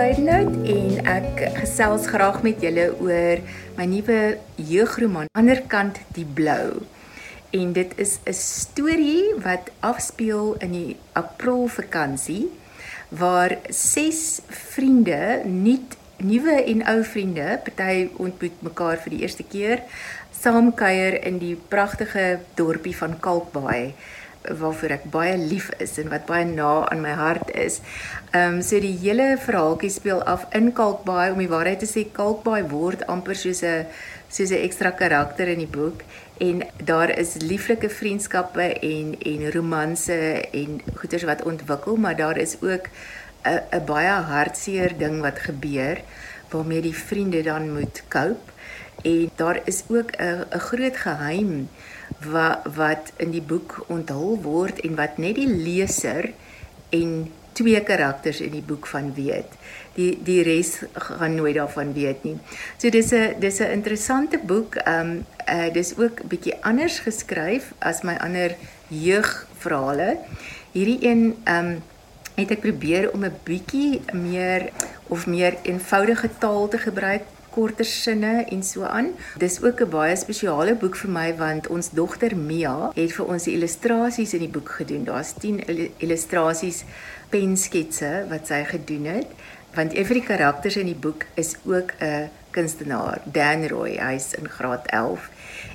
Besaidnout en ek gesels graag met julle oor my nuwe jeugroman Anderkant die Blou. En dit is 'n storie wat afspeel in die April vakansie waar ses vriende, nuut nuwe en ou vriende, party ontmoet mekaar vir die eerste keer, saamkuier in die pragtige dorpie van Kalkbaai waarvoor ek baie lief is en wat baie na aan my hart is. Ehm um, so die hele verhaaltjie speel af in Kalkbaai. Om die waarheid te sê Kalkbaai word amper soos 'n soos 'n ekstra karakter in die boek. En daar is lieflike vriendskappe en en romanse en goeters wat ontwikkel, maar daar is ook 'n 'n baie hartseer ding wat gebeur waarmee die vriende dan moet cope. En daar is ook 'n 'n groot geheim wat wat in die boek onthul word en wat net die leser en twee karakters in die boek van weet. Die die res gaan nooit daarvan weet nie. So dis 'n dis 'n interessante boek. Ehm um, uh, dis ook bietjie anders geskryf as my ander jeugverhale. Hierdie een ehm um, het ek probeer om 'n bietjie meer of meer eenvoudige taal te gebruik korter sinne en so aan. Dis ook 'n baie spesiale boek vir my want ons dogter Mia het vir ons die illustrasies in die boek gedoen. Daar's 10 illustrasies pensketse wat sy gedoen het want een van die karakters in die boek is ook 'n kunstenaar, Dan Roy. Hy's in graad 11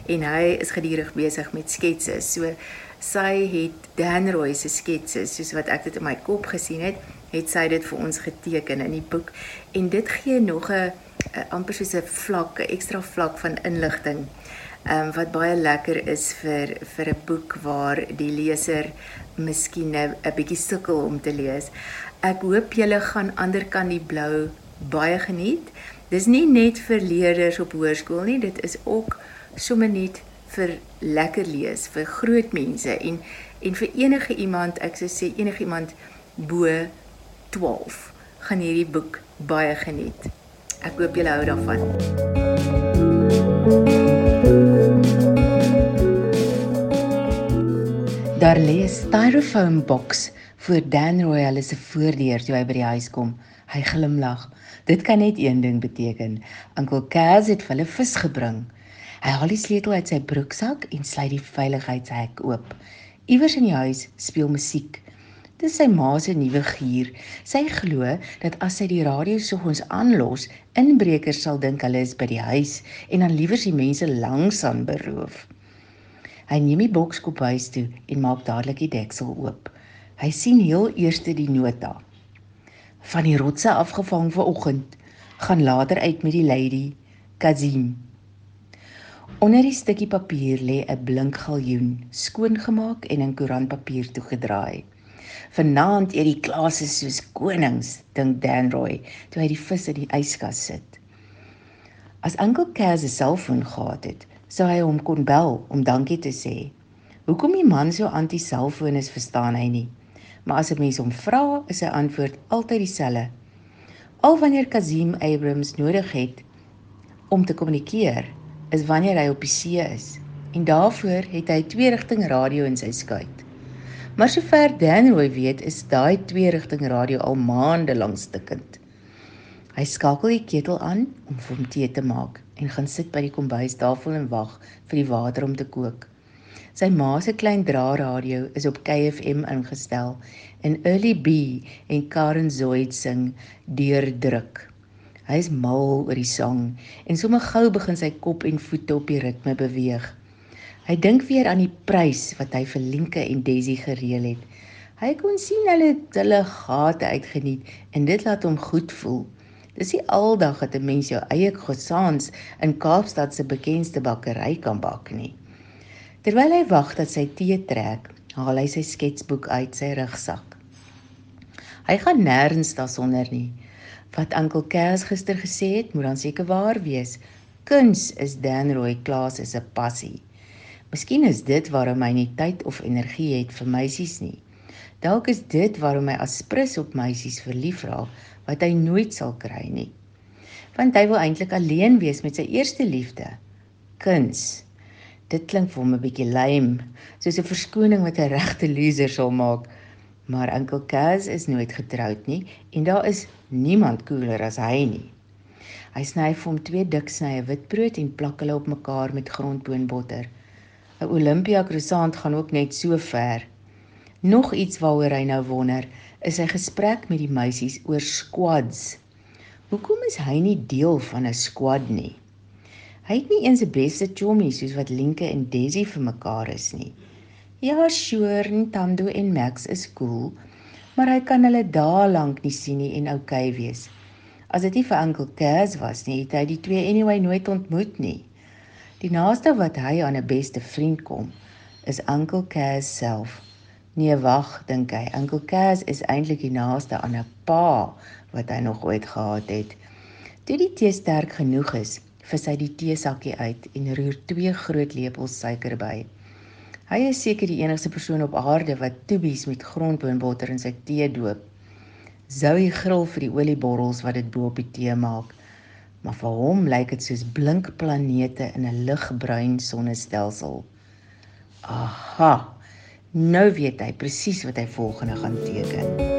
en hy is gedurig besig met sketse. So sy het Dan Roy se sketse soos wat ek dit in my kop gesien het, het sy dit vir ons geteken in die boek en dit gee nog 'n amper soos 'n vlak, 'n ekstra vlak van inligting. Ehm um, wat baie lekker is vir vir 'n boek waar die leser miskien 'n bietjie sukkel om te lees. Ek hoop julle gaan anderkant die blou baie geniet. Dis nie net vir leerders op hoërskool nie, dit is ook sommer net vir lekker lees vir groot mense en en vir enige iemand, ek sou sê enige iemand bo 12 gaan hierdie boek baie geniet. Julle hou daarvan. Daar lê 'n styrofoam boks voor Dan Royal se voordeur toe hy by die huis kom. Hy glimlag. Dit kan net een ding beteken. Oom Kaz het vir hulle vis gebring. Hy haal die sleutel uit sy broeksak en sluit die veiligheidshek oop. Iewers in die huis speel musiek. Dis sy ma se nuwe gier. Sy glo dat as sy die radio soggens aanlos, inbrekers sal dink hulle is by die huis en dan liewers die mense langs aan beroof. Hy neem die bokskop huis toe en maak dadelik die deksel oop. Hy sien heel eers die nota. Van die rotse afgevang vanoggend, gaan later uit met die lady Kazim. Onder die stukkie papier lê 'n blink galjoen, skoongemaak en in koerantpapier toegedraai. Vanaand eet die klase soos konings, dink Dan Roy, toe hy die vis in die yskas sit. As Uncle Kaz 'n selfoon gehad het, sou hy hom kon bel om dankie te sê. Hoekom die man so anti-selfoon is, verstaan hy nie. Maar as 'n mens hom vra, is sy antwoord altyd dieselfde. Al wanneer Kazim Abrams nodig het om te kommunikeer, is wanneer hy op die see is. En daarvoor het hy twee rigting radio in sy skuit. Maar sover Daniel weet, is daai twee rigting radio al maande lank stikkend. Hy skakel die ketel aan om vir hom tee te maak en gaan sit by die kombuistafel en wag vir die water om te kook. Sy ma se klein draaradio is op KFM ingestel en Early B en Karen Zoid sing deurdruk. Hy is mal oor die sang en sommer gou begin sy kop en voete op die ritme beweeg. Hy dink weer aan die prys wat hy vir Linke en Desi gereël het. Hy kon sien hulle het hulle gate uitgeniet en dit laat hom goed voel. Dis nie aldag dat 'n mens jou eie croissants in Kaapstad se bekendste bakkery kan bak nie. Terwyl hy wag dat sy tee trek, haal hy sy sketsboek uit sy rugsak. Hy gaan nêrens daarsonder nie. Wat Oom Kers gister gesê het, moet dan seker waar wees. Kuns is Dan Roy Klaas se passie. Miskien is dit waarom hy nie tyd of energie het vir meisies nie. Dalk is dit waarom hy asprus op meisies verlief raak wat hy nooit sal kry nie. Want hy wil eintlik alleen wees met sy eerste liefde, kuns. Dit klink vir hom 'n bietjie lame, soos 'n verskoning wat 'n regte loser sal maak. Maar Oom Kaz is nooit getroud nie en daar is niemand cooler as hy nie. Hy sny vir hom twee dik snye witbrood en plak hulle op mekaar met grondboonbotter. 'n Olympia croissant gaan ook net so ver. Nog iets waaroor hy nou wonder, is sy gesprek met die meisies oor squads. Hoekom is hy nie deel van 'n squad nie? Hy het nie eens 'n beste chommy soos wat Linke en Desi vir mekaar is nie. Ja, sure, Ntando en Max is cool, maar hy kan hulle dae lank nie sien nie en okay wees. As dit nie vir Uncle Kaz was nie, het hy die twee anyway nooit ontmoet nie. Die naaste wat hy aan 'n beste vriend kom, is Uncle Kaz self. Nee, wag, dink hy. Uncle Kaz is eintlik die naaste aan 'n pa wat hy nog ooit gehad het. Toe die tee sterk genoeg is, vis hy die teesakkie uit en roer twee groot lepels suiker by. Hy is seker die enigste persoon op aarde wat tubies met grondboonbotter in sy tee doop. Zoe gril vir die olieborrels wat dit bo op die tee maak. Maar vir hom lyk dit soos blink planete in 'n ligbruin sonnestelsel. Aha. Nou weet hy presies wat hy volgende gaan teken.